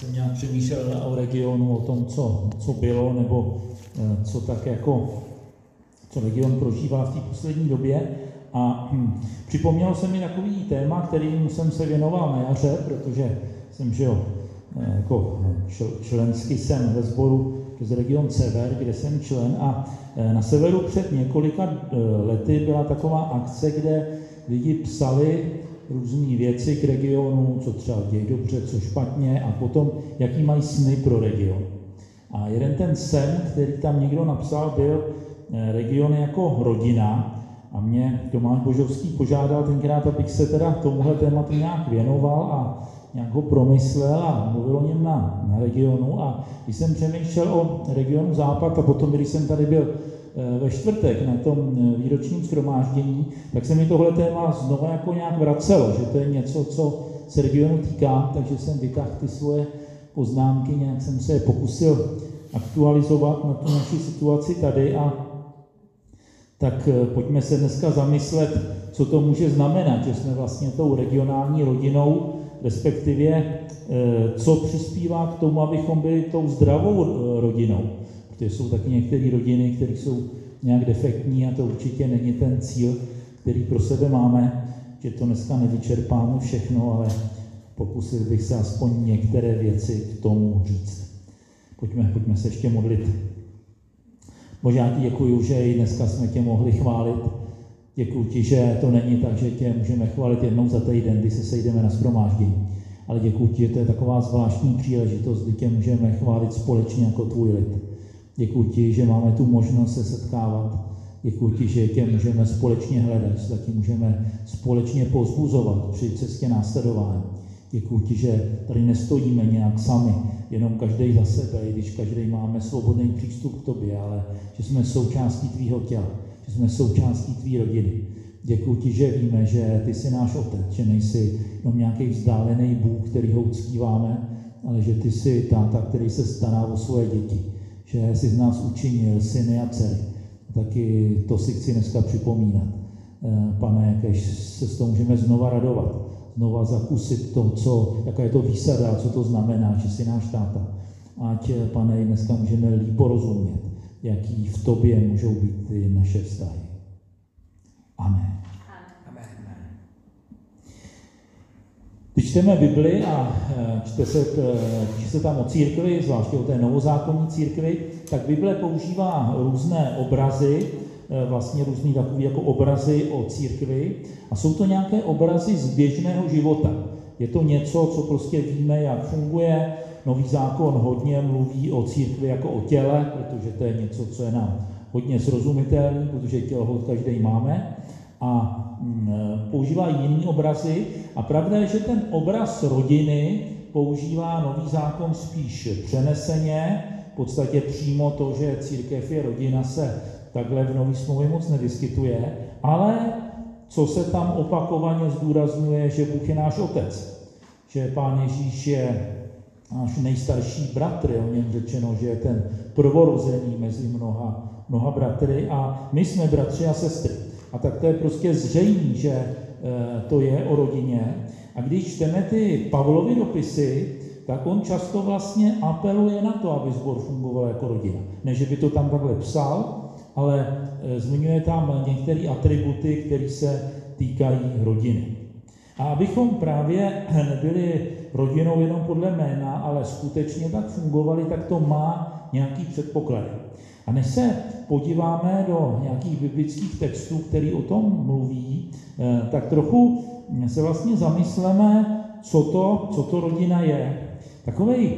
jsem nějak přemýšlel o regionu, o tom, co, co bylo, nebo eh, co tak jako, co region prožívá v té poslední době. A hm, připomnělo se mi takový téma, kterým jsem se věnoval na jaře, protože jsem, jo, eh, jako členský jsem ve sboru z region Sever, kde jsem člen a eh, na severu před několika lety byla taková akce, kde lidi psali různé věci k regionu, co třeba dějí dobře, co špatně a potom, jaký mají sny pro region. A jeden ten sen, který tam někdo napsal, byl eh, region jako rodina a mě Tomáš Božovský požádal tenkrát, abych se teda tomuhle tématu nějak věnoval a nějak ho promyslel a mluvil o něm na, na regionu. A když jsem přemýšlel o regionu Západ a potom, když jsem tady byl ve čtvrtek na tom eh, výročním schromáždění, tak se mi tohle téma znovu jako nějak vracelo, že to je něco, co se regionu týká, takže jsem vytáhl ty svoje poznámky, nějak jsem se je pokusil aktualizovat na tu naši situaci tady a tak eh, pojďme se dneska zamyslet, co to může znamenat, že jsme vlastně tou regionální rodinou, respektive co přispívá k tomu, abychom byli tou zdravou rodinou. Protože jsou taky některé rodiny, které jsou nějak defektní a to určitě není ten cíl, který pro sebe máme, že to dneska nevyčerpáme všechno, ale pokusil bych se aspoň některé věci k tomu říct. Pojďme, pojďme se ještě modlit. Bože, já ti děkuji, že i dneska jsme tě mohli chválit. Děkuji ti, že to není tak, že tě můžeme chválit jednou za týden, kdy se sejdeme na schromáždění. Ale děkuji ti, že to je taková zvláštní příležitost, kdy tě můžeme chválit společně jako tvůj lid. Děkuji ti, že máme tu možnost se setkávat. Děkuji ti, že tě můžeme společně hledat, že tě můžeme společně pozbuzovat při cestě následování. Děkuji ti, že tady nestojíme nějak sami, jenom každý za sebe, i když každý máme svobodný přístup k tobě, ale že jsme součástí tvýho těla, že jsme součástí tvý rodiny. Děkuji ti, že víme, že ty jsi náš otec, že nejsi jenom nějaký vzdálený Bůh, který ho uctíváme, ale že ty jsi táta, který se stará o svoje děti že si z nás učinil syny a dcery. Taky to si chci dneska připomínat. Eh, pane, jakéž se s toho můžeme znova radovat, znova zakusit to, co, jaká je to výsada, co to znamená, že jsi náš táta. Ať, eh, pane, dneska můžeme líp porozumět, jaký v tobě můžou být ty naše vztahy. Amen. Když čteme Bibli a e, čte se, čte se tam o církvi, zvláště o té novozákonní církvi, tak Bible používá různé obrazy, e, vlastně různý takový jako obrazy o církvi a jsou to nějaké obrazy z běžného života. Je to něco, co prostě víme, jak funguje. Nový zákon hodně mluví o církvi jako o těle, protože to je něco, co je nám hodně srozumitelné, protože tělo každý máme a používá jiný obrazy. A pravda je, že ten obraz rodiny používá nový zákon spíš přeneseně, v podstatě přímo to, že církev je rodina, se takhle v nový smlouvě moc nevyskytuje, ale co se tam opakovaně zdůrazňuje, že Bůh je náš otec, že Pán Ježíš je náš nejstarší bratr, je o něm řečeno, že je ten prvorozený mezi mnoha, mnoha bratry a my jsme bratři a sestry. A tak to je prostě zřejmé, že eh, to je o rodině. A když čteme ty Pavlovy dopisy, tak on často vlastně apeluje na to, aby sbor fungoval jako rodina. Ne, že by to tam takhle psal, ale eh, zmiňuje tam některé atributy, které se týkají rodiny. A abychom právě nebyli rodinou jenom podle jména, ale skutečně tak fungovali, tak to má nějaký předpoklady. A než se podíváme do nějakých biblických textů, který o tom mluví, eh, tak trochu se vlastně zamysleme, co to, co to rodina je. Takový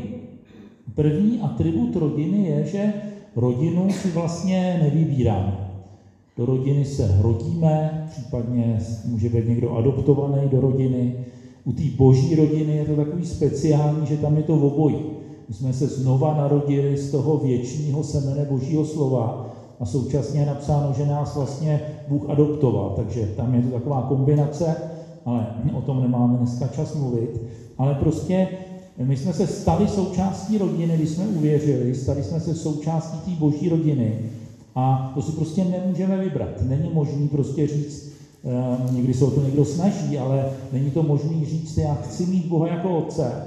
první atribut rodiny je, že rodinu si vlastně nevybíráme. Do rodiny se rodíme, případně může být někdo adoptovaný do rodiny. U té boží rodiny je to takový speciální, že tam je to obojí. My jsme se znova narodili z toho věčního semene Božího slova a současně je napsáno, že nás vlastně Bůh adoptoval, takže tam je to taková kombinace, ale o tom nemáme dneska čas mluvit. Ale prostě my jsme se stali součástí rodiny, když jsme uvěřili, stali jsme se součástí té boží rodiny a to si prostě nemůžeme vybrat. Není možný prostě říct, eh, někdy se o to někdo snaží, ale není to možný říct, já chci mít Boha jako otce,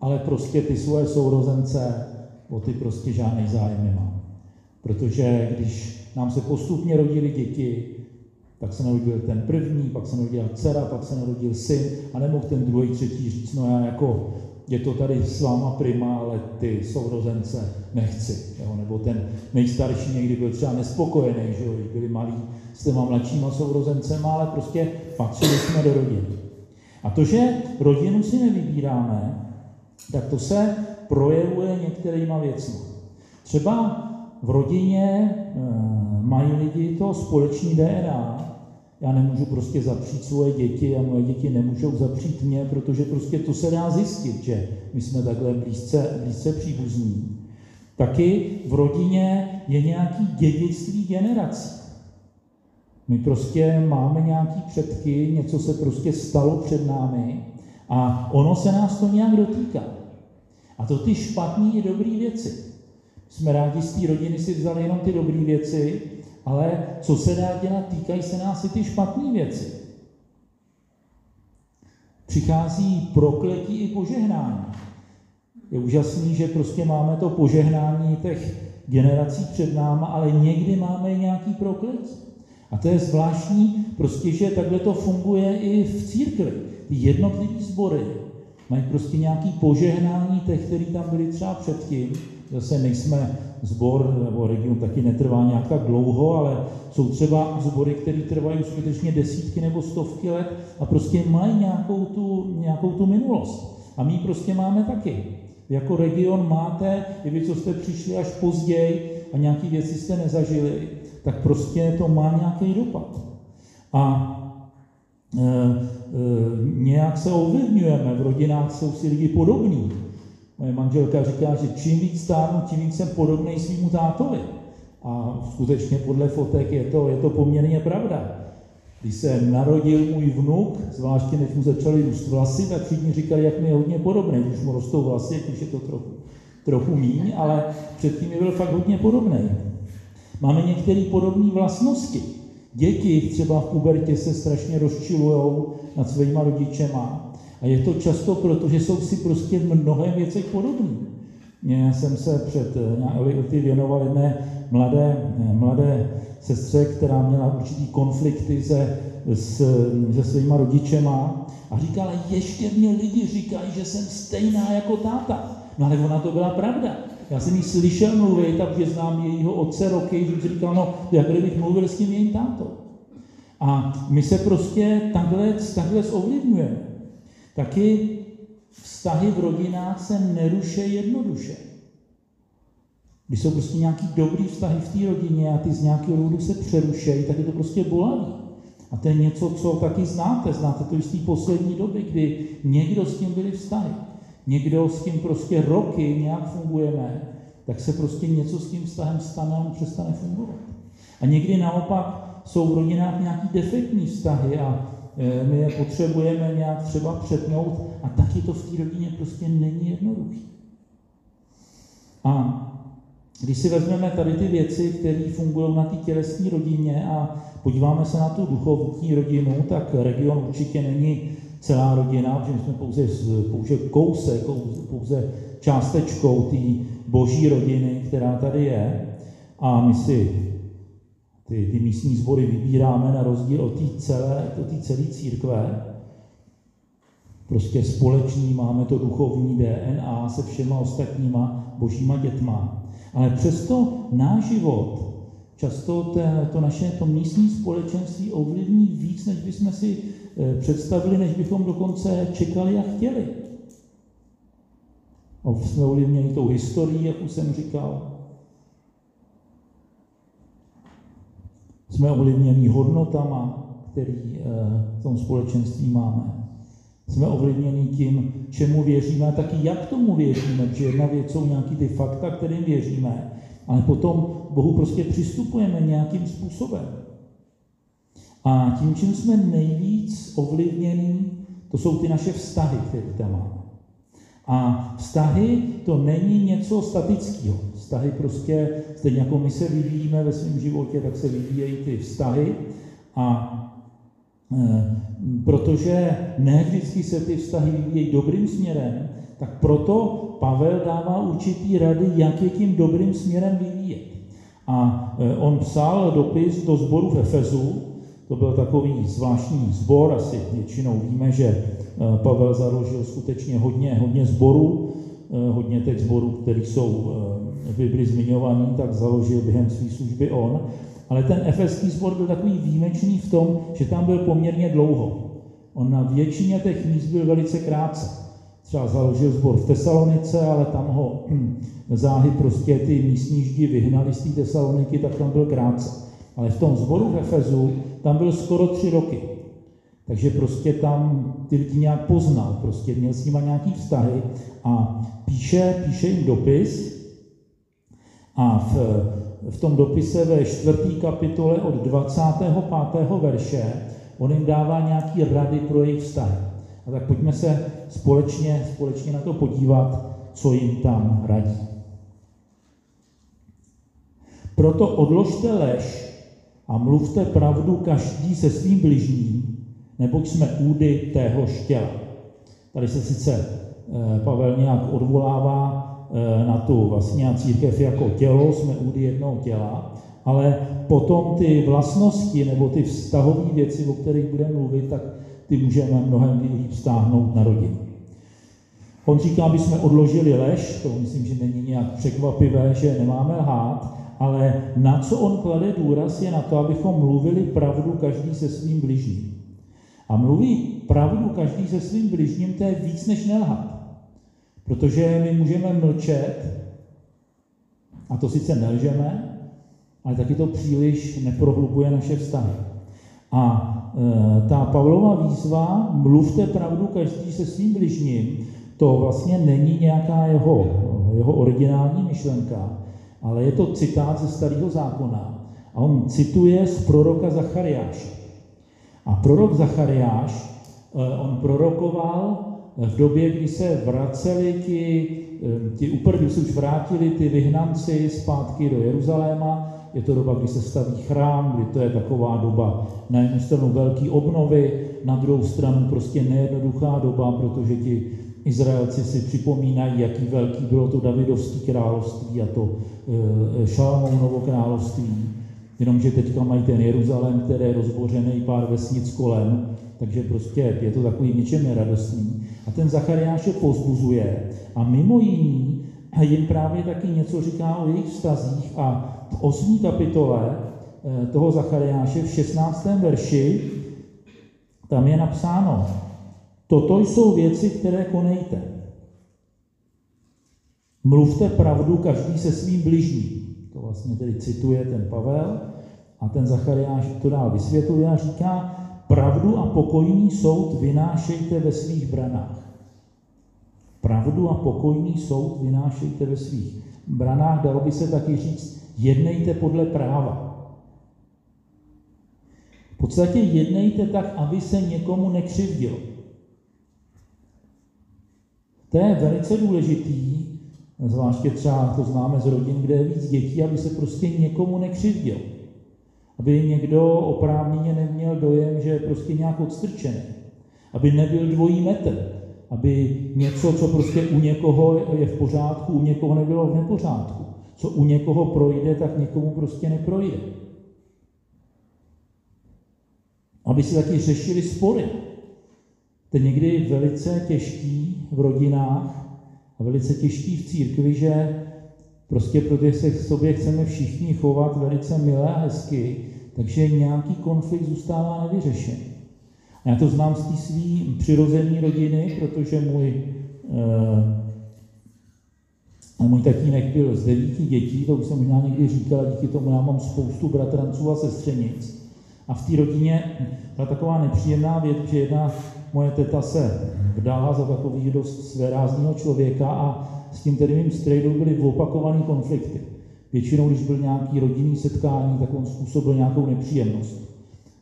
ale prostě ty svoje sourozence, o ty prostě žádný zájem nemám. Protože když nám se postupně rodili děti, tak se narodil ten první, pak se narodila dcera, pak se narodil syn a nemohl ten druhý, třetí říct, no já jako, je to tady s váma prima, ale ty sourozence nechci. Jo? Nebo ten nejstarší někdy byl třeba nespokojený, že jo? byli malí s těma mladšíma sourozencema, ale prostě patřili jsme do rodiny. A to, že rodinu si nevybíráme, tak to se projevuje některýma věcmi. Třeba v rodině e, mají lidi to společný DNA. Já nemůžu prostě zapřít svoje děti a moje děti nemůžou zapřít mě, protože prostě to se dá zjistit, že my jsme takhle blízce, blízce příbuzní. Taky v rodině je nějaký dědictví generací. My prostě máme nějaký předky, něco se prostě stalo před námi a ono se nás to nějak dotýká. A to ty špatné i dobré věci. Jsme rádi z té rodiny si vzali jenom ty dobré věci, ale co se dá dělat, týkají se nás i ty špatné věci. Přichází prokletí i požehnání. Je úžasný, že prostě máme to požehnání těch generací před náma, ale někdy máme i nějaký prokletí. A to je zvláštní, prostě, že takhle to funguje i v církvi. Ty jednotlivé sbory mají prostě nějaký požehnání těch, kteří tam byli třeba předtím. Zase nejsme zbor, nebo region taky netrvá nějak tak dlouho, ale jsou třeba zbory, které trvají skutečně desítky nebo stovky let a prostě mají nějakou tu, nějakou tu minulost. A my prostě máme taky. Jako region máte, i vy, co jste přišli až později a nějaké věci jste nezažili, tak prostě to má nějaký dopad. A nějak se ovlivňujeme, v rodinách jsou si lidi podobní. Moje manželka říká, že čím víc stárnu, tím víc jsem podobný svýmu tátovi. A skutečně podle fotek je to, je to poměrně pravda. Když se narodil můj vnuk, zvláště než mu začaly růst vlasy, tak všichni říkali, jak mi je hodně podobný. Když mu rostou vlasy, když je to trochu, trochu míň, ale předtím mi byl fakt hodně podobný. Máme některé podobné vlastnosti. Děti třeba v pubertě se strašně rozčilují nad svýma rodičema. A je to často proto, že jsou si prostě v mnohé věcech podobní. Já jsem se před eh, lety věnoval jedné mladé, eh, mladé sestře, která měla určitý konflikty se, s, se svýma rodičema a říkala, ještě mě lidi říkají, že jsem stejná jako táta. No ale ona to byla pravda. Já jsem jí slyšel mluvit, takže znám jejího otce roky, mi říkal, no, jak kdybych mluvil s tím jejím tátou. A my se prostě takhle, takhle ovlivňujeme. Taky vztahy v rodinách se neruší jednoduše. Když jsou prostě nějaký dobrý vztahy v té rodině a ty z nějakého důvodu se přerušejí, tak je to prostě bolavý. A to je něco, co taky znáte. Znáte to z té poslední doby, kdy někdo s tím byli vztahy někdo s tím prostě roky nějak fungujeme, tak se prostě něco s tím vztahem stane a on přestane fungovat. A někdy naopak jsou v rodinách nějaký defektní vztahy a e, my je potřebujeme nějak třeba přetnout a taky to v té rodině prostě není jednoduché. A když si vezmeme tady ty věci, které fungují na té tělesní rodině a podíváme se na tu duchovní rodinu, tak region určitě není celá rodina, protože jsme pouze, pouze kousek, pouze částečkou té boží rodiny, která tady je. A my si ty, ty místní sbory vybíráme na rozdíl od té celé, od celé církve. Prostě společný máme to duchovní DNA se všema ostatníma božíma dětma. Ale přesto náš život, často to, to naše to místní společenství ovlivní víc, než bychom si Eh, představili, než bychom dokonce čekali a chtěli. A jsme ovlivněni tou historií, jak už jsem říkal. Jsme ovlivněni hodnotama, který eh, v tom společenství máme. Jsme ovlivněni tím, čemu věříme a taky jak tomu věříme, protože jedna věc jsou nějaký ty fakta, kterým věříme, ale potom Bohu prostě přistupujeme nějakým způsobem. A tím, čím jsme nejvíc ovlivnění, to jsou ty naše vztahy, které tam máme. A vztahy to není něco statického. Vztahy prostě, stejně jako my se vyvíjíme ve svém životě, tak se vyvíjejí ty vztahy. A e, protože ne vždycky se ty vztahy vyvíjejí dobrým směrem, tak proto Pavel dává určitý rady, jak je tím dobrým směrem vyvíjet. A e, on psal dopis do sboru v Efezu, to byl takový zvláštní sbor, asi většinou víme, že e, Pavel založil skutečně hodně, hodně zborů, e, hodně těch zborů, které jsou v Bibli zmiňovaný, tak založil během své služby on. Ale ten efeský sbor byl takový výjimečný v tom, že tam byl poměrně dlouho. On na většině těch míst byl velice krátce třeba založil sbor v Tesalonice, ale tam ho záhy prostě ty místní ždi vyhnali z té Tesaloniky, tak tam byl krátce. Ale v tom sboru v Efezu tam byl skoro tři roky. Takže prostě tam ty lidi nějak poznal, prostě měl s nimi nějaký vztahy a píše, píše jim dopis a v, v tom dopise ve čtvrtý kapitole od 25. verše on jim dává nějaký rady pro jejich vztahy. A tak pojďme se společně, společně na to podívat, co jim tam radí. Proto odložte lež a mluvte pravdu každý se svým bližním, neboť jsme údy téhož těla. Tady se sice eh, Pavel nějak odvolává eh, na tu vlastně církev jako tělo, jsme údy jednoho těla, ale potom ty vlastnosti nebo ty vztahové věci, o kterých budeme mluvit, tak ty můžeme mnohem líp stáhnout na rodinu. On říká, aby jsme odložili lež, to myslím, že není nějak překvapivé, že nemáme lhát, ale na co on klade důraz je na to, abychom mluvili pravdu každý se svým bližním. A mluví pravdu každý se svým bližním, to je víc než nelhat. Protože my můžeme mlčet, a to sice nelžeme, ale taky to příliš neprohlubuje naše vztahy. A ta Pavlova výzva, mluvte pravdu každý se svým bližním, to vlastně není nějaká jeho, jeho originální myšlenka, ale je to citát ze Starého zákona. A on cituje z proroka Zachariáše. A prorok Zachariáš, e, on prorokoval v době, kdy se vraceli ti, ti uprchlíci, se už vrátili ty vyhnanci zpátky do Jeruzaléma, je to doba, kdy se staví chrám, kdy to je taková doba na jednu stranu velké obnovy, na druhou stranu prostě nejednoduchá doba, protože ti Izraelci si připomínají, jaký velký bylo to Davidovské království a to e, Šalamounovo království. Jenomže teďka mají ten Jeruzalém, který je rozbořený pár vesnic kolem, takže prostě je to takový něčem neradostný. A ten Zachariáš je pozbuzuje a mimo jiný jim právě taky něco říká o jejich vztazích a v 8. kapitole eh, toho Zachariáše v 16. verši tam je napsáno, toto jsou věci, které konejte. Mluvte pravdu každý se svým bližním. To vlastně tedy cituje ten Pavel a ten Zachariáš to dál vysvětluje a říká, pravdu a pokojný soud vynášejte ve svých branách. Pravdu a pokojný soud vynášejte ve svých branách, dalo by se taky říct, jednejte podle práva. V podstatě jednejte tak, aby se někomu nekřivdil. To je velice důležitý, zvláště třeba to známe z rodin, kde je víc dětí, aby se prostě někomu nekřivdil. Aby někdo oprávněně neměl dojem, že je prostě nějak odstrčený. Aby nebyl dvojí metr. Aby něco, co prostě u někoho je v pořádku, u někoho nebylo v nepořádku co u někoho projde, tak někomu prostě neprojde. Aby se taky řešili spory. To je někdy velice těžký v rodinách a velice těžký v církvi, že prostě protože se k sobě chceme všichni chovat velice milé a hezky, takže nějaký konflikt zůstává nevyřešený. A já to znám z té své přirozené rodiny, protože můj eh, a můj tatínek byl z devíti dětí, to už jsem možná někdy říkal, díky tomu já mám spoustu bratranců a sestřenic. A v té rodině byla taková nepříjemná věc, že jedna moje teta se vdala za takový dost svérázního člověka a s tím tedy mým strejdou byly opakované konflikty. Většinou, když byl nějaký rodinný setkání, tak on způsobil nějakou nepříjemnost.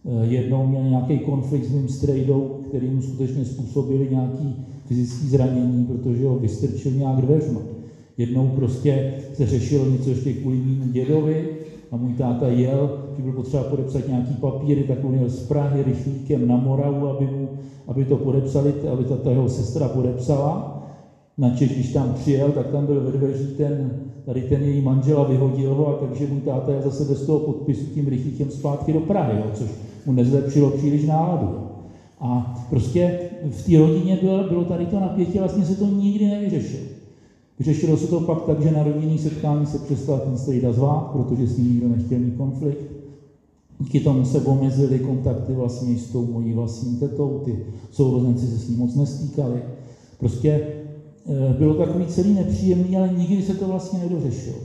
Eh, jednou měl nějaký konflikt s mým strejdou, který mu skutečně způsobili nějaký fyzický zranění, protože ho vystrčil nějak dveřma. Jednou prostě se řešilo něco ještě kvůli mému dědovi a můj táta jel, že byl potřeba podepsat nějaký papíry, tak on jel z Prahy rychlíkem na Moravu, aby, mu, aby to podepsali, aby ta jeho sestra podepsala. Načež, když tam přijel, tak tam byl ve dveří ten, tady ten její manžel a vyhodil ho, a takže můj táta je zase bez toho podpisu tím rychlíkem zpátky do Prahy, jo, což mu nezlepšilo příliš náladu. A prostě v té rodině bylo, bylo tady to napětí, vlastně se to nikdy nevyřešilo. Vyřešilo se to pak tak, že na rodinný setkání se přestal ten strejda zvát, protože s ním nikdo nechtěl mít konflikt. Díky tomu se omezily kontakty vlastně s tou mojí vlastní tetou, ty sourozenci se s ním moc nestýkali. Prostě e, bylo takový celý nepříjemný, ale nikdy se to vlastně nedořešilo.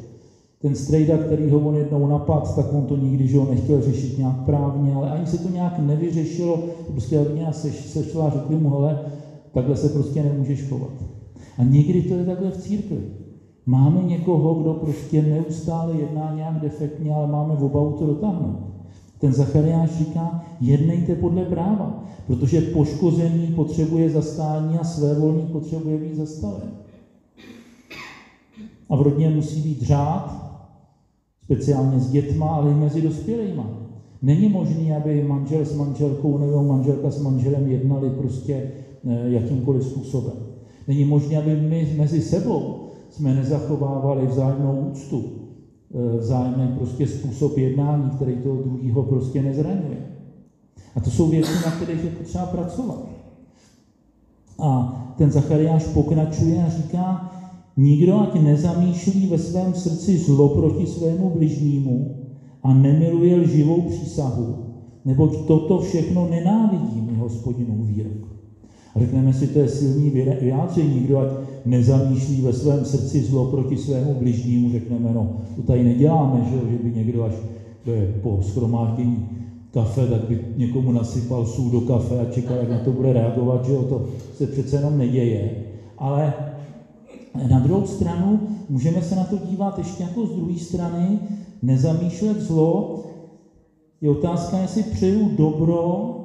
Ten strejda, který ho on jednou napad, tak on to nikdy že ho nechtěl řešit nějak právně, ale ani se to nějak nevyřešilo. Prostě rodina sešla a řekli mu, hele, takhle se prostě nemůžeš chovat. A někdy to je takhle v církvi. Máme někoho, kdo prostě neustále jedná nějak defektně, ale máme v obavu to dotáhnout. Ten Zachariáš říká, jednejte podle práva, protože poškozený potřebuje zastání a své volní potřebuje být zastaven. A v rodině musí být řád, speciálně s dětma, ale i mezi dospělými. Není možné, aby manžel s manželkou nebo manželka s manželem jednali prostě eh, jakýmkoliv způsobem. Není možné, aby my mezi sebou jsme nezachovávali vzájemnou úctu, e, vzájemný prostě způsob jednání, který toho druhého prostě nezraňuje. A to jsou věci, na kterých je potřeba pracovat. A ten Zachariáš pokračuje a říká, nikdo ať nezamýšlí ve svém srdci zlo proti svému bližnímu a nemiluje lživou přísahu, neboť toto všechno nenávidí mi hospodinův výrok. Řekneme si, to je silný vyjádření, kdo ať nezamýšlí ve svém srdci zlo proti svému bližnímu, řekneme, no, to tady neděláme, že, že by někdo až to je po schromáždění kafe, tak by někomu nasypal sůl do kafe a čekal, jak na to bude reagovat, že jo, to se přece jenom neděje. Ale na druhou stranu můžeme se na to dívat ještě jako z druhé strany, nezamýšlet zlo. Je otázka, jestli přeju dobro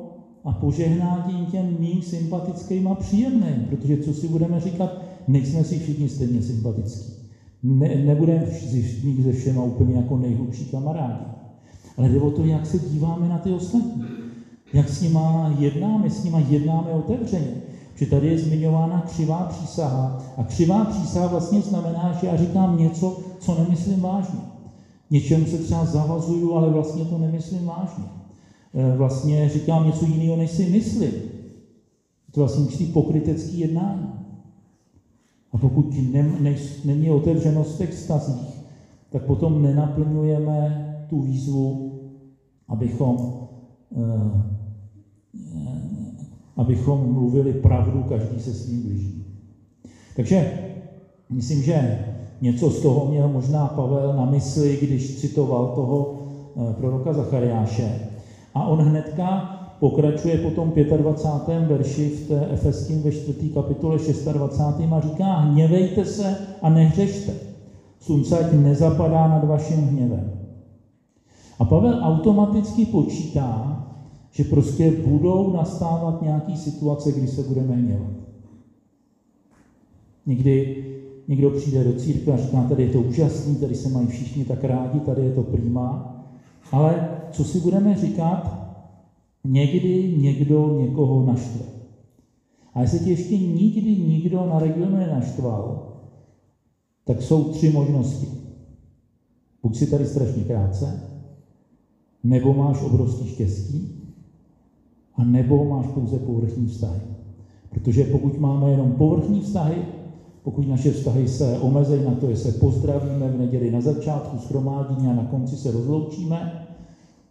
a požehnání těm mým sympatickým a příjemným, protože co si budeme říkat, nejsme si všichni stejně sympatický. Ne, nebudeme mít ze všema úplně jako nejhlubší kamarádi. Ale jde o to, jak se díváme na ty ostatní. Jak s nima jednáme, s nima jednáme otevřeně. Že tady je zmiňována křivá přísaha. A křivá přísaha vlastně znamená, že já říkám něco, co nemyslím vážně. Něčemu se třeba zavazuju, ale vlastně to nemyslím vážně. Eh, vlastně říkám něco jiného, než si myslím. To vlastně určitý pokrytecký jednání. A pokud ne, ne, není otevřenost v těch stazích, tak potom nenaplňujeme tu výzvu, abychom, eh, abychom mluvili pravdu každý se svým blížním. Takže myslím, že něco z toho měl možná Pavel na mysli, když citoval toho eh, proroka Zachariáše. A on hnedka pokračuje potom 25. verši v té Efeským ve 4. kapitole 26. a říká, hněvejte se a nehřešte. Slunce ať nezapadá nad vaším hněvem. A Pavel automaticky počítá, že prostě budou nastávat nějaké situace, kdy se budeme hněvat. Někdy někdo přijde do církve a říká, tady je to úžasný, tady se mají všichni tak rádi, tady je to prýma. Ale co si budeme říkat, někdy někdo někoho naštve. A jestli tě ještě nikdy nikdo na regionu nenaštval, tak jsou tři možnosti. Buď si tady strašně krátce, nebo máš obrovský štěstí, a nebo máš pouze povrchní vztahy. Protože pokud máme jenom povrchní vztahy, pokud naše vztahy se omezejí na to, že se pozdravíme v neděli na začátku schromádění a na konci se rozloučíme,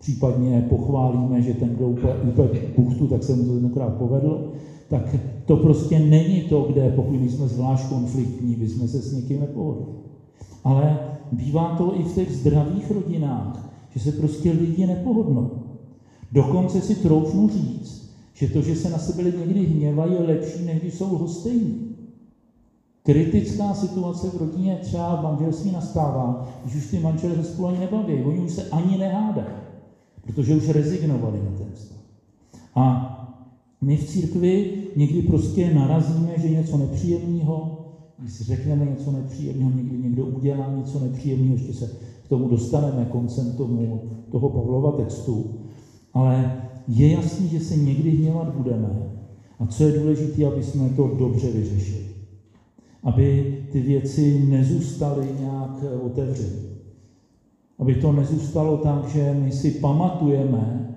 případně pochválíme, že ten, kdo úplně buchtu, tak se mu to tenkrát povedlo, tak to prostě není to, kde pokud jsme zvlášť konfliktní, by jsme se s někým nepohodli. Ale bývá to i v těch zdravých rodinách, že se prostě lidi nepohodnou. Dokonce si troufnu říct, že to, že se na sebe někdy hněvají, je lepší, než když jsou hostejní. Kritická situace v rodině třeba v manželství nastává, když už ty manželé se spolu ani nebaví, oni už se ani nehádají protože už rezignovali na ten vztah. A my v církvi někdy prostě narazíme, že něco nepříjemného, když si řekneme něco nepříjemného, někdy někdo udělá něco nepříjemného, ještě se k tomu dostaneme koncem tomu, toho Pavlova textu, ale je jasný, že se někdy hněvat budeme a co je důležité, aby jsme to dobře vyřešili. aby ty věci nezůstaly nějak otevřené. Aby to nezůstalo tak, že my si pamatujeme,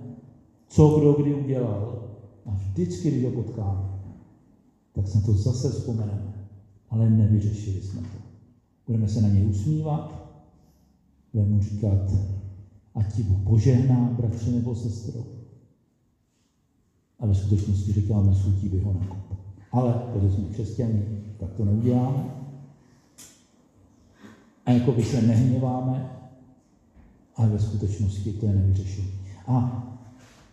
co kdo kdy udělal. A vždycky, když ho potkáme, tak se to zase vzpomeneme. Ale nevyřešili jsme to. Budeme se na něj usmívat, budeme mu říkat, ať ti požehná, bratře nebo sestro. A ve skutečnosti říkáme, sutí by ho nakup. Ale protože jsme křesťaní, tak to neuděláme. A jako by se nehněváme, ale ve skutečnosti to je nevyřešení. A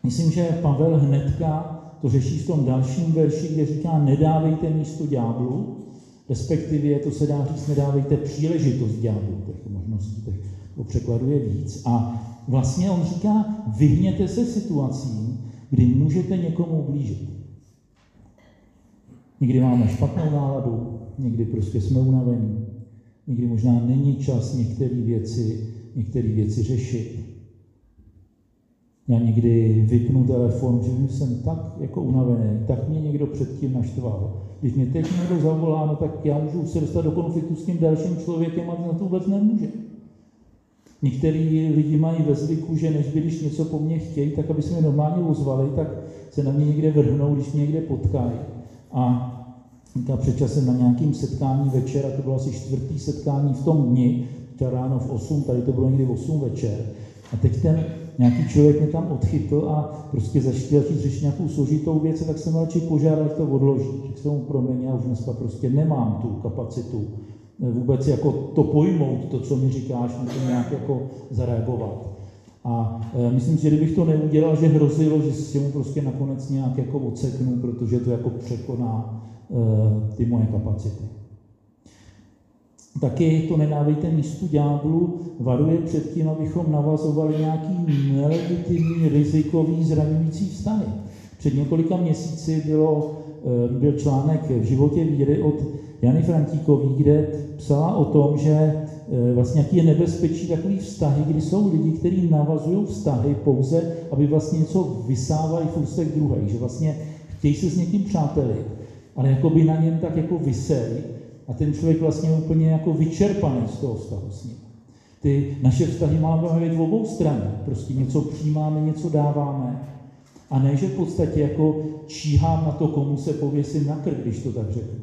myslím, že Pavel hnedka to řeší v tom dalším verši, kde říká, nedávejte místo ďáblu, respektive to se dá říct, nedávejte příležitost ďáblu, těch možností, těch překladuje víc. A vlastně on říká, vyhněte se situacím, kdy můžete někomu ublížit. Někdy máme špatnou náladu, někdy prostě jsme unavení, někdy možná není čas některé věci, některé věci řešit. Já někdy vypnu telefon, že jsem tak jako unavený, tak mě někdo předtím naštval. Když mě teď někdo zavolá, no tak já můžu se dostat do konfliktu s tím dalším člověkem a na to vůbec nemůže. Některý lidi mají ve zvyku, že než by, když něco po mně chtějí, tak aby se mě normálně ozvali, tak se na mě někde vrhnou, když mě někde potkají. A ta před časem na nějakým setkání večera, to bylo asi čtvrtý setkání v tom dni, to ráno v 8, tady to bylo někdy v 8 večer. A teď ten nějaký člověk mě tam odchytl a prostě začal řešit nějakou složitou věc, tak jsem radši požádal, to odloží. Řekl jsem mu, promiň, já už dneska prostě nemám tu kapacitu vůbec jako to pojmout, to, co mi říkáš, na to nějak jako zareagovat. A e, myslím si, že kdybych to neudělal, že hrozilo, že si mu prostě nakonec nějak jako odseknu, protože to jako překoná e, ty moje kapacity. Taky to nedávejte místu ďáblu, varuje před tím, abychom navazovali nějaký nelegitimní, rizikový, zraňující vztahy. Před několika měsíci bylo, e, byl článek v životě víry od Jany Frantíkový, kde psala o tom, že e, vlastně jaký je nebezpečí takový vztahy, kdy jsou lidi, kteří navazují vztahy pouze, aby vlastně něco vysávali v ústech druhých, že vlastně chtějí se s někým přátelit, ale jako by na něm tak jako vyseli a ten člověk vlastně je úplně jako vyčerpaný z toho vztahu s ním. Ty naše vztahy máme být v obou stranách. Prostě něco přijímáme, něco dáváme. A ne, že v podstatě jako číhám na to, komu se pověsím na krk, když to tak řeknu.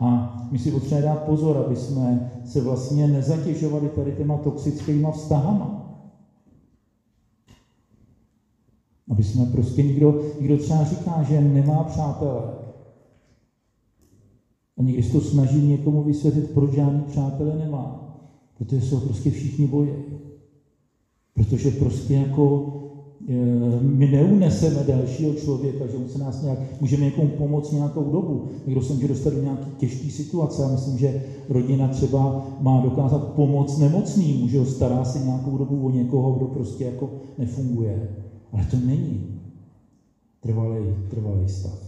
A my si potřebujeme dát pozor, aby jsme se vlastně nezatěžovali tady těma toxickýma vztahama. Aby jsme prostě někdo, někdo třeba říká, že nemá přátelé. A někdy se to snaží někomu vysvětlit, proč žádný přátelé nemá. Protože ho prostě všichni bojí. Protože prostě jako Eh, my neuneseme dalšího člověka, že se nás nějak, můžeme někomu pomoct nějakou dobu. Někdo se může dostat do nějaké těžké situace. Já myslím, že rodina třeba má dokázat pomoct nemocným, že ho stará se nějakou dobu o někoho, kdo prostě jako nefunguje. Ale to není trvalý, trvalý stav.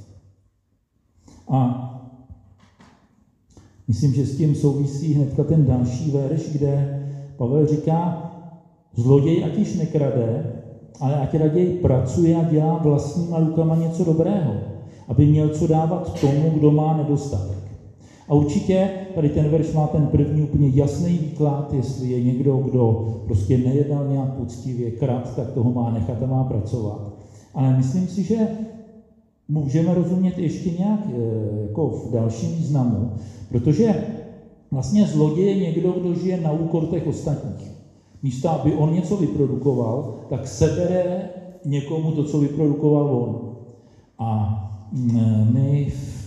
A myslím, že s tím souvisí hnedka ten další verš, kde Pavel říká, zloděj ať již nekrade, ale ať raději pracuje a dělá vlastníma rukama něco dobrého, aby měl co dávat tomu, kdo má nedostatek. A určitě tady ten verš má ten první úplně jasný výklad, jestli je někdo, kdo prostě nejednal nějak poctivě, krat, tak toho má nechat a má pracovat. Ale myslím si, že můžeme rozumět ještě nějak e, jako v dalším významu, protože vlastně zloděj je někdo, kdo žije na úkor těch ostatních. Místo, aby on něco vyprodukoval, tak sebere někomu to, co vyprodukoval on. A mm, my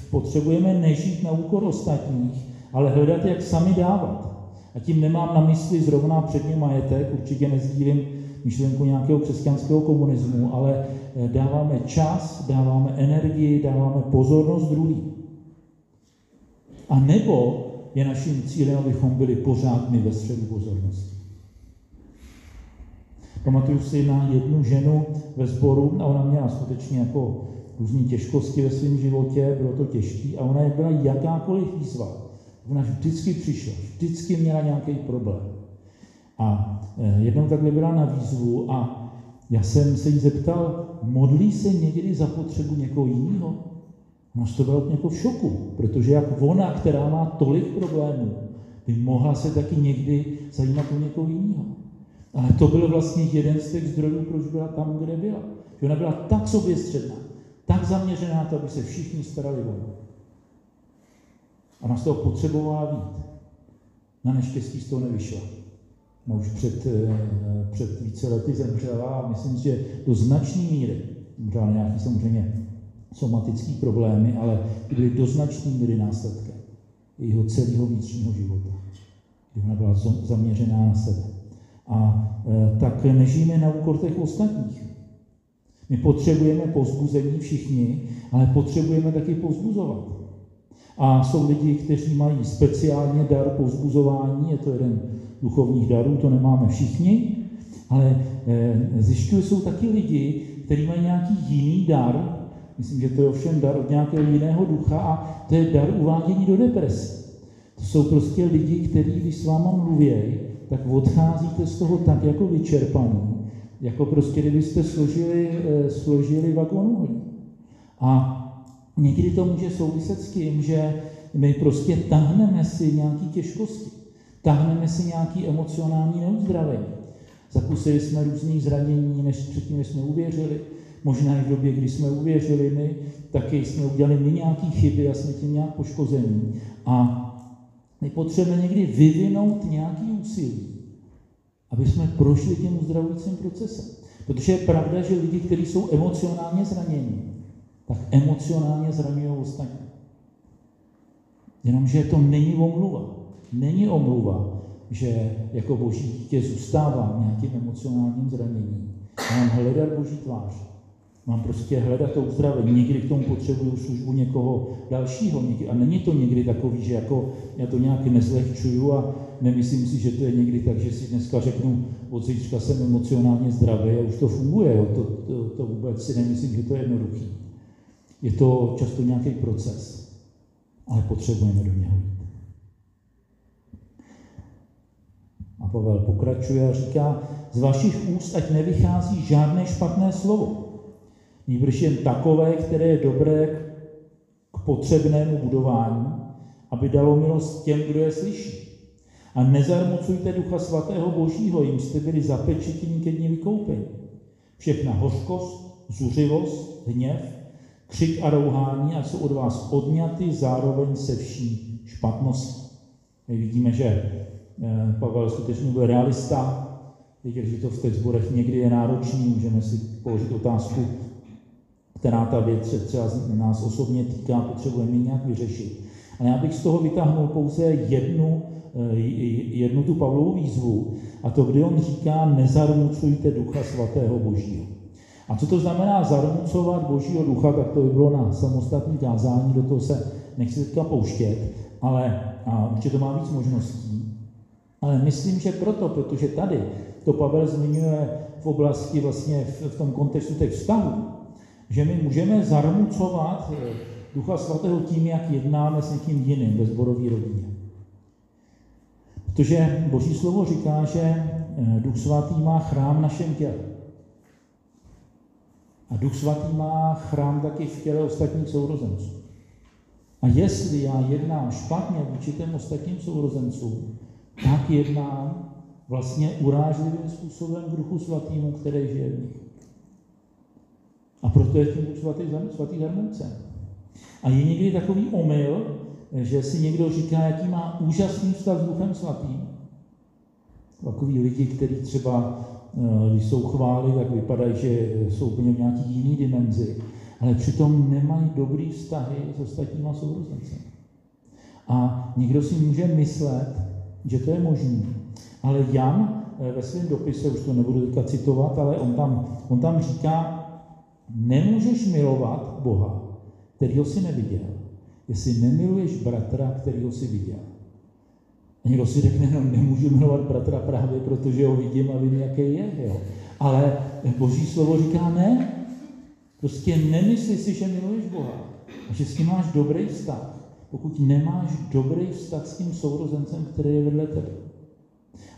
potřebujeme nežít na úkor ostatních, ale hledat, jak sami dávat. A tím nemám na mysli zrovna předně majetek, určitě nezdílím myšlenku nějakého křesťanského komunismu, ale eh, dáváme čas, dáváme energii, dáváme pozornost druhým. A nebo je naším cílem, abychom byli pořád my ve středu pozornosti. Pamatuju si na jednu ženu ve sboru a ona měla skutečně jako různé těžkosti ve svém životě, bylo to těžké a ona byla jakákoliv výzva. Ona vždycky přišla, vždycky měla nějaký problém. A e, jednou takhle byla na výzvu a já jsem se jí zeptal, modlí se někdy za potřebu někoho jiného? Nás to bylo úplně jako v šoku, protože jak ona, která má tolik problémů, by mohla se taky někdy zajímat o někoho jiného. Ale to byl vlastně jeden z těch zdrojů, proč byla tam, kde byla. Že ona byla tak soběstředná, tak zaměřená to, aby se všichni starali o ní. A ona z toho potřebovala být. Na neštěstí z toho nevyšla. No už před, eh, před více lety zemřela a myslím že do značné míry, možná nějaký samozřejmě somatický problémy, ale byly do značné míry následkem jejího celého vnitřního života, kdy ona byla zaměřená na sebe. A e, tak nežijeme na úkor těch ostatních. My potřebujeme pozbuzení všichni, ale potřebujeme taky pozbuzovat. A jsou lidi, kteří mají speciálně dar pozbuzování, je to jeden duchovních darů, to nemáme všichni, ale e, zjišťuju, jsou taky lidi, kteří mají nějaký jiný dar, myslím, že to je ovšem dar od nějakého jiného ducha a to je dar uvádění do deprese. To jsou prostě lidi, kteří, když s váma mluví, tak odcházíte z toho tak jako vyčerpaný, jako prostě kdybyste složili, eh, složili vagon. A někdy to může souviset s tím, že my prostě tahneme si nějaké těžkosti, tahneme si nějaké emocionální neuzdravení. Zakusili jsme různých zranění, než předtím, jsme uvěřili. Možná i v době, kdy jsme uvěřili my, taky jsme udělali my nějaké chyby a jsme tím nějak poškození. A my potřebujeme někdy vyvinout nějaký úsilí, aby jsme prošli tím uzdravujícím procesem. Protože je pravda, že lidi, kteří jsou emocionálně zranění, tak emocionálně zraňují ostatní. Jenomže to není omluva. Není omluva, že jako boží dítě zůstávám nějakým emocionálním zraněním. Mám hledat boží tvář. Mám prostě hledat to uzdravení. Někdy k tomu potřebuju službu někoho dalšího. A není to někdy takový, že jako já to nějak nezlehčuju a nemyslím si, že to je někdy tak, že si dneska řeknu, od zítřka jsem emocionálně zdravý a už to funguje. To, to, to vůbec si nemyslím, že to je jednoduchý. Je to často nějaký proces, ale potřebujeme do něho jít. A Pavel pokračuje a říká, z vašich úst ať nevychází žádné špatné slovo, Nýbrž jen takové, které je dobré k potřebnému budování, aby dalo milost těm, kdo je slyší. A nezarmucujte Ducha Svatého Božího, jim jste byli zapečetěni ke dní vykoupení. Všechna hořkost, zuřivost, hněv, křik a rouhání a jsou od vás odňaty zároveň se vší špatností. My vidíme, že eh, Pavel skutečně byl realista, Víte, že to v těch zborech někdy je náročný, můžeme si položit otázku, která ta věc se třeba nás osobně týká, potřebujeme nějak vyřešit. Ale já bych z toho vytáhnul pouze jednu, eh, jednu tu Pavlovu výzvu, a to, kdy on říká, nezarmucujte Ducha Svatého Božího. A co to znamená zarmucovat Božího Ducha, tak to by bylo na samostatný kázání, do toho se nechci teďka pouštět, ale a určitě to má víc možností. Ale myslím, že proto, protože tady to Pavel zmiňuje v oblasti vlastně v, v tom kontextu těch vztahů, že my můžeme zarmucovat eh, Ducha Svatého tím, jak jednáme s někým jiným ve zborové rodině. Protože Boží slovo říká, že eh, Duch Svatý má chrám našem těle. A Duch Svatý má chrám taky v těle ostatních sourozenců. A jestli já jednám špatně vůči těm ostatním sourozencům, tak jednám vlastně urážlivým způsobem k Duchu Svatýmu, který žije v nich. A proto je tím svatý, svatý zarmouce. A je někdy takový omyl, že si někdo říká, jaký má úžasný vztah s Duchem Svatým. Takový lidi, kteří třeba, když jsou chvály, tak vypadají, že jsou úplně v nějaký jiný dimenzi, ale přitom nemají dobrý vztahy s ostatníma sourozencem. A někdo si může myslet, že to je možné. Ale Jan eh, ve svém dopise, už to nebudu teďka citovat, ale on tam, on tam říká, Nemůžeš milovat Boha, kterýho si neviděl, jestli nemiluješ bratra, kterýho si viděl. Někdo si řekne, no nemůžu milovat bratra právě protože ho vidím a vím, jaký je. Jo. Ale Boží slovo říká ne. Prostě nemyslí si, že miluješ Boha a že s tím máš dobrý vztah, pokud nemáš dobrý vztah s tím sourozencem, který je vedle tebe.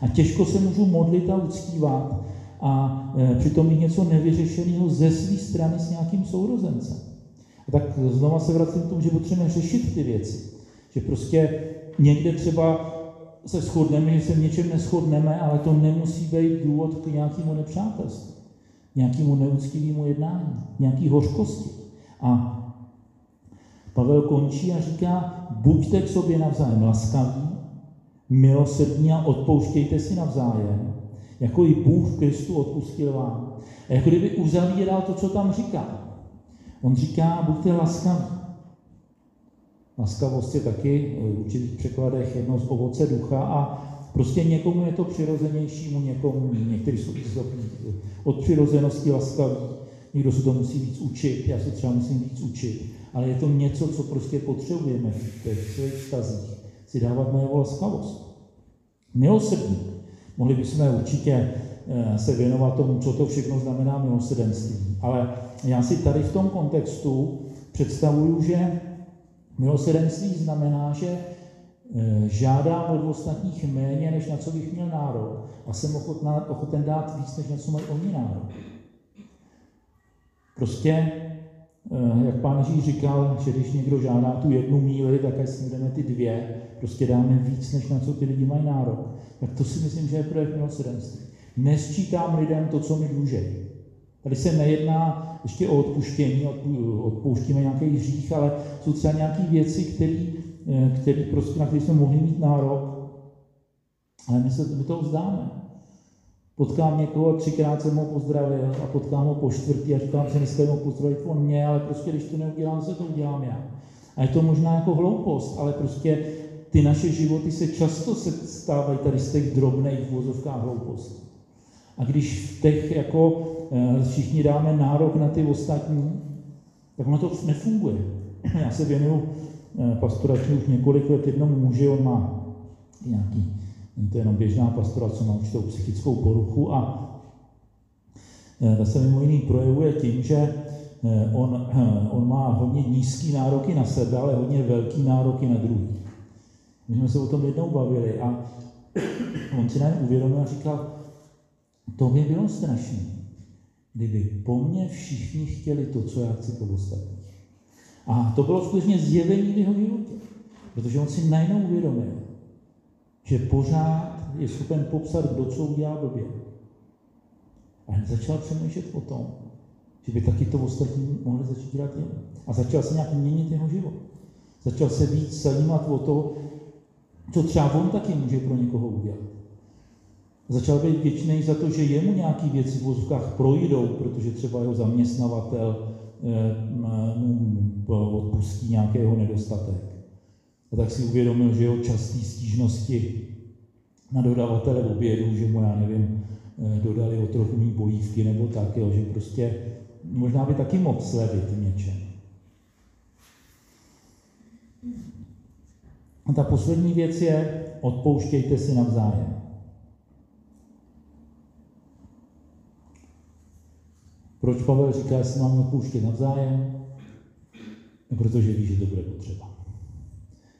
A těžko se můžu modlit a uctívat, a e, přitom mít něco nevyřešeného ze své strany s nějakým sourozencem. A tak znova se vracím k tomu, že potřebujeme řešit ty věci. Že prostě někde třeba se shodneme, že se v něčem neschodneme, ale to nemusí být důvod k nějakému nepřátelství, nějakému neúctivému jednání, nějaký hořkosti. A Pavel končí a říká, buďte k sobě navzájem laskaví, milosrdní a odpouštějte si navzájem, jako i Bůh v Kristu odpustil vám. A jako kdyby uzavíral to, co tam říká. On říká, buďte laskaví. Laskavost je taky v určitých překladech jedno z ovoce ducha a prostě někomu je to přirozenějšímu, někomu Někteří jsou od přirozenosti laskaví, někdo se to musí víc učit, já se třeba musím víc učit, ale je to něco, co prostě potřebujeme v těch svých vztazích, si dávat najevo laskavost. Milosrdný. Mohli bychom určitě eh, se věnovat tomu, co to všechno znamená milosrdenství. Ale já si tady v tom kontextu představuju, že milosrdenství znamená, že eh, žádám od ostatních méně, než na co bych měl nárok a jsem ochotná, ochoten dát víc, než na co mají oni nárok. Prostě, eh, jak pán Ježíš říkal, že když někdo žádá tu jednu míli, tak až si jdeme ty dvě, prostě dáme víc, než na co ty lidi mají nárok. Tak to si myslím, že je projev milosrdenství. Nesčítám lidem to, co mi dluží. Tady se nejedná ještě o odpuštění, odpouštíme nějaký hřích, ale jsou třeba nějaké věci, který, který prostě, na které jsme mohli mít nárok, ale my se my to vzdáme. Potkám někoho, třikrát jsem ho pozdravil a potkám ho po čtvrtý a říkám, že dneska ho pozdravit on mě, ale prostě když to neudělám, se to udělám já. A je to možná jako hloupost, ale prostě ty naše životy se často se stávají tady z těch drobných vozovkách hloupostí. A když v těch jako všichni dáme nárok na ty ostatní, tak ono to nefunguje. Já se věnuju eh, pastoračně už několik let jednomu muži, on má nějaký, není to jenom běžná pastora, co má určitou psychickou poruchu a ta se mimo jiný projevuje tím, že on, on má hodně nízký nároky na sebe, ale hodně velký nároky na druhý. My jsme se o tom jednou bavili a on si najednou uvědomil a říkal, to by bylo strašné, kdyby po mně všichni chtěli to, co já chci po ostatních. A to bylo skutečně zjevení v jeho životě, protože on si najednou uvědomil, že pořád je schopen popsat, kdo co udělá blbě. A začal přemýšlet o tom, že by taky to ostatní mohli začít dělat jemu. A začal se nějak měnit jeho život. Začal se víc zajímat o to, co třeba on taky může pro někoho udělat. Začal být vděčný za to, že jemu nějaké věci v vozovkách projdou, protože třeba jeho zaměstnavatel eh, mu odpustí nějakého nedostatek. A tak si uvědomil, že jeho častý stížnosti na dodavatele obědu, že mu, já nevím, eh, dodali o trochu mý bolívky nebo tak, jo, že prostě možná by taky mohl slevit něčem. A ta poslední věc je, odpouštějte si navzájem. Proč Pavel říká, že si máme odpouštět navzájem? No, protože ví, že to bude potřeba.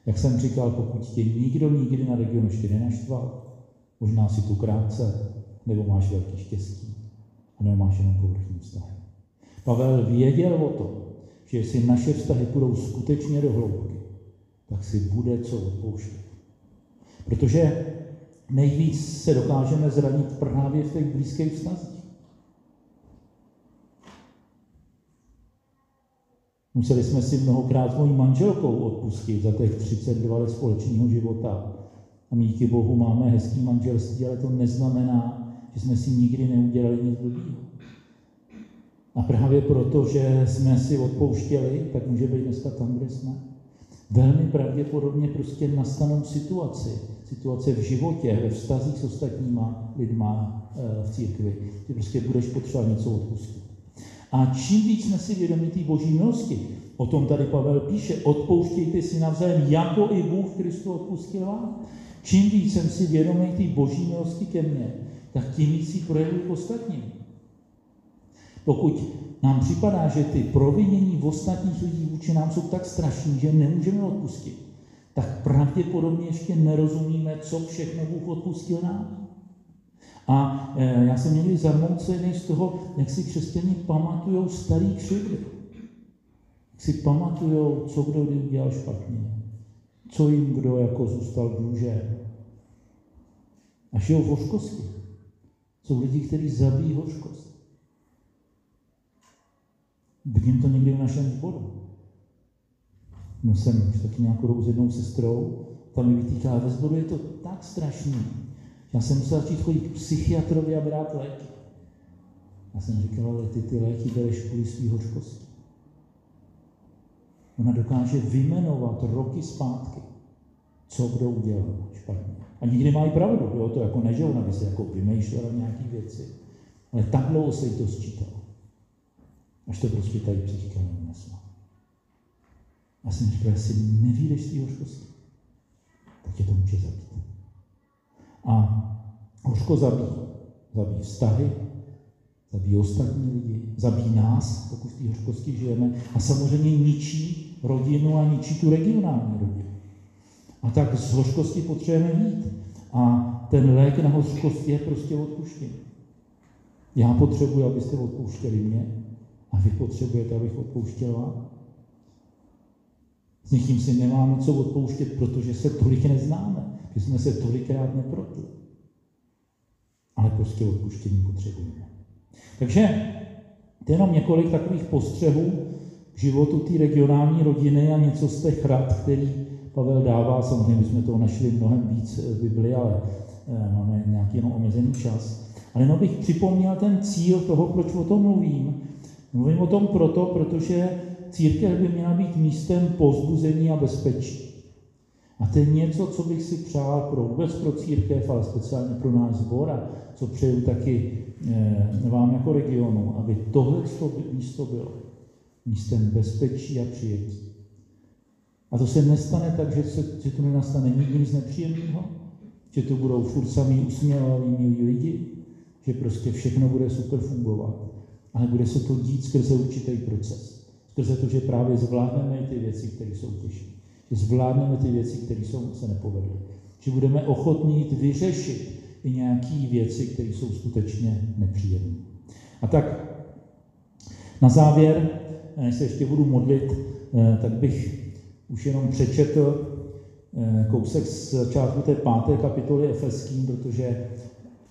Jak jsem říkal, pokud tě nikdo nikdy na regionu ještě nenaštval, možná si tu krátce, nebo máš velký štěstí, a nebo máš jenom povrchní vztahy. Pavel věděl o tom, že jestli naše vztahy půjdou skutečně do hloubky, tak si bude co odpouštět. Protože nejvíc se dokážeme zranit právě v těch blízkých vztazích. Museli jsme si mnohokrát s mojí manželkou odpustit za těch 32 let společného života. A díky Bohu máme hezký manželství, ale to neznamená, že jsme si nikdy neudělali nic blbýho. A právě proto, že jsme si odpouštěli, tak může být dneska tam, kde jsme. Velmi pravděpodobně prostě nastanou situaci, situace v životě, ve vztazích s ostatníma lidma eh, v církvi, ty prostě budeš potřebovat něco odpustit. A čím víc jsme si vědomi té boží milosti, o tom tady Pavel píše, odpouštějte si navzájem, jako i Bůh Kristu odpustil vám. Čím víc jsem si vědomý té boží milosti ke mně, tak tím víc si projevuji k ostatním. Pokud nám připadá, že ty provinění ostatních lidí vůči nám jsou tak strašní, že nemůžeme odpustit, tak pravděpodobně ještě nerozumíme, co všechno Bůh odpustil nám. A e, já jsem někdy zarmoucený z toho, jak si křesťani pamatují starý křivdy. si pamatujou, co kdo kdy udělal špatně, co jim kdo jako zůstal dlužen. A žijou v hořkosti. Jsou lidi, kteří zabíjí hořkost. Vidím to někdy v našem zboru. No jsem už taky nějakou dobu s jednou sestrou, tam mi vytýká, ve zboru je to tak strašný. Já jsem musel začít chodit k psychiatrovi a brát léky. Já jsem říkal, ale ty ty léky bereš kvůli svý hořkosti. Ona dokáže vymenovat roky zpátky, co kdo udělal špatně. A nikdy má i pravdu, jo? to jako ne, že ona by se jako vymýšlela nějaké věci. Ale tak dlouho se jí to sčítalo. Až to prostě tady psychika neunesla. A jsem říkal, jestli nevídeš z té hořkosti, tak tě to může zabít. A hořko zabíjí. Zabíjí vztahy, zabíjí ostatní lidi, zabíjí nás, pokud v té hořkosti žijeme, a samozřejmě ničí rodinu a ničí tu regionální rodinu. A tak z hořkosti potřebujeme mít. A ten lék na hořkost je prostě odpuštění. Já potřebuji, abyste odpouštěli mě a vy potřebujete, abych odpouštěl vám. S někým si nemáme co odpouštět, protože se tolik neznáme, že jsme se tolikrát neprotli. Ale prostě odpuštění potřebujeme. Takže to je jenom několik takových postřehů k životu té regionální rodiny a něco z těch rad, který Pavel dává. Samozřejmě jsme toho našli mnohem víc v Bibli, ale eh, máme nějaký jenom omezený čas. Ale jenom bych připomněl ten cíl toho, proč o tom mluvím. Mluvím o tom proto, protože církev by měla být místem pozbuzení a bezpečí. A to je něco, co bych si přál pro vůbec pro církev, ale speciálně pro náš sbor a co přeju taky e, vám jako regionu, aby tohle místo bylo místem bezpečí a přijetí. A to se nestane tak, že, se, že to nenastane nikdy nic nepříjemného, že to budou furt samý usměvaví milí lidi, že prostě všechno bude super fungovat, ale bude se to dít skrze určitý proces. Skrze to, že právě zvládneme ty věci, které jsou těžké. Že zvládneme ty věci, které jsou, se nepovedly. Že budeme ochotní jít vyřešit i nějaké věci, které jsou skutečně nepříjemné. A tak na závěr, než se ještě budu modlit, eh, tak bych už jenom přečetl eh, kousek z začátku té páté kapitoly Efeským, protože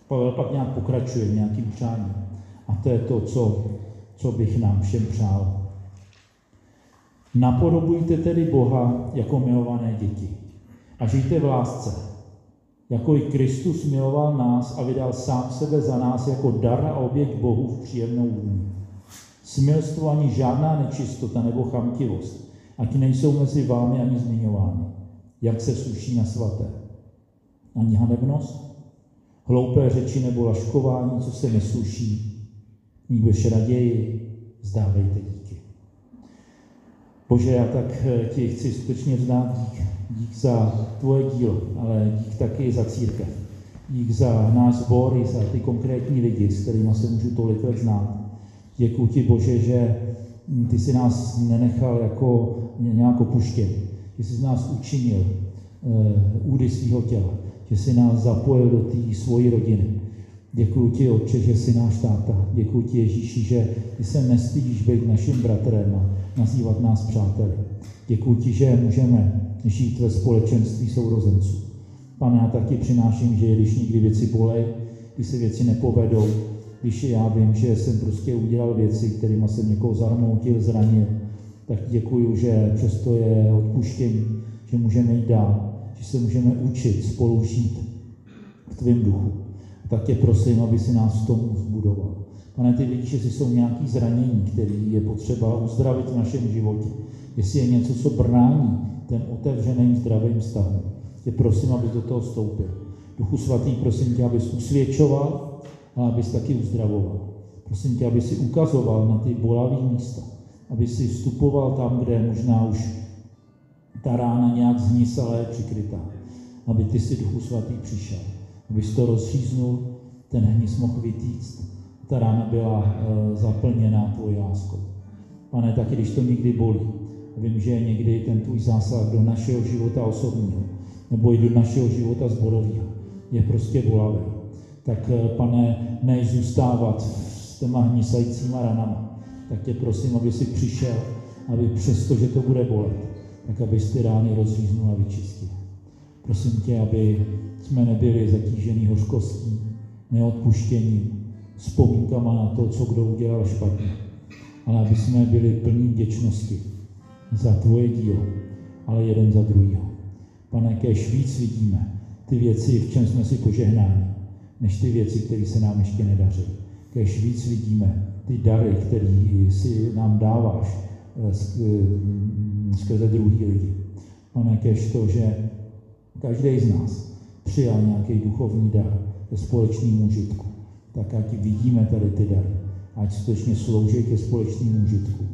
Pavel pak nějak pokračuje nějakým přáním. A to je to, co, co bych nám všem přál. Napodobujte tedy Boha jako milované děti a žijte v lásce, jako i Kristus miloval nás a vydal sám sebe za nás jako dar a oběť Bohu v příjemnou vůni. Smilstvo ani žádná nečistota nebo chamtivost, ať nejsou mezi vámi ani zmiňovány, jak se sluší na svaté. Ani hanebnost, hloupé řeči nebo laškování, co se nesluší, nýbrž raději zdávejte díky. Bože, já tak eh, ti chci skutečně vzdát dík. Dík za tvoje dílo, ale dík taky za církev. Dík za náš sbor i za ty konkrétní lidi, s kterými se můžu tolik let znát. Děkuji ti, Bože, že hm, ty si nás nenechal jako nějak opuštěn. Že jsi nás učinil uh, údy svého těla. Že jsi nás zapojil do té svojí rodiny. Děkuji ti, Otče, že jsi náš táta. Děkuji ti, Ježíši, že ty se nestydíš být naším bratrem a nazývat nás přáteli. Děkuji ti, že můžeme žít ve společenství sourozenců. Pane, já taky přináším, že když někdy věci bolej, když se věci nepovedou, když já vím, že jsem prostě udělal věci, kterými jsem někoho zarmoutil, zranil, tak děkuji, že přesto je odpuštění, že můžeme jít dál, že se můžeme učit spolu žít v tvém duchu. Tak tě prosím, aby si nás v tom zbudoval. Pane, ty vidíš, že jsou nějaké zranění, které je potřeba uzdravit v našem životě. Jestli je něco, co brání ten otevřeným zdravým vztahům, tě prosím, aby do toho vstoupil. Duchu svatý, prosím tě, abys usvědčoval a abys taky uzdravoval. Prosím tě, aby si ukazoval na ty bolavé místa, aby si vstupoval tam, kde možná už ta rána nějak zniselé přikrytá, aby ty si Duchu Svatý přišel, abys to rozříznul, ten hnis mohl vytýct, ta rána byla e, zaplněná tvojí láskou. Pane, taky když to někdy bolí, vím, že někdy ten tvůj zásah do našeho života osobního, nebo i do našeho života zborového, je prostě bolavý. Tak, e, pane, než zůstávat s těma hnisajícíma ranama, tak tě prosím, aby si přišel aby přesto, že to bude bolet, tak abys ty rány rozříznul a vyčistil. Prosím tě, aby jsme nebyli zatíženi hořkostí, neodpuštěním, vzpomínkama na to, co kdo udělal špatně, ale aby jsme byli plní vděčnosti za tvoje dílo, ale jeden za druhýho. Pane, kež víc vidíme ty věci, v čem jsme si požehnáni, než ty věci, které se nám ještě nedaří. Kež víc vidíme ty dary, které si nám dáváš eh, eh, skrze druhý lidi. Pane, kež to, že každý z nás přijal nějaký duchovní dar ke společnému užitku. Tak ať vidíme tady ty dary, ať skutečně slouží ke společnému užitku.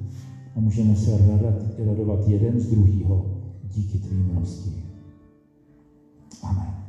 A můžeme se radat, radovat jeden z druhého díky tvým milosti. Amen.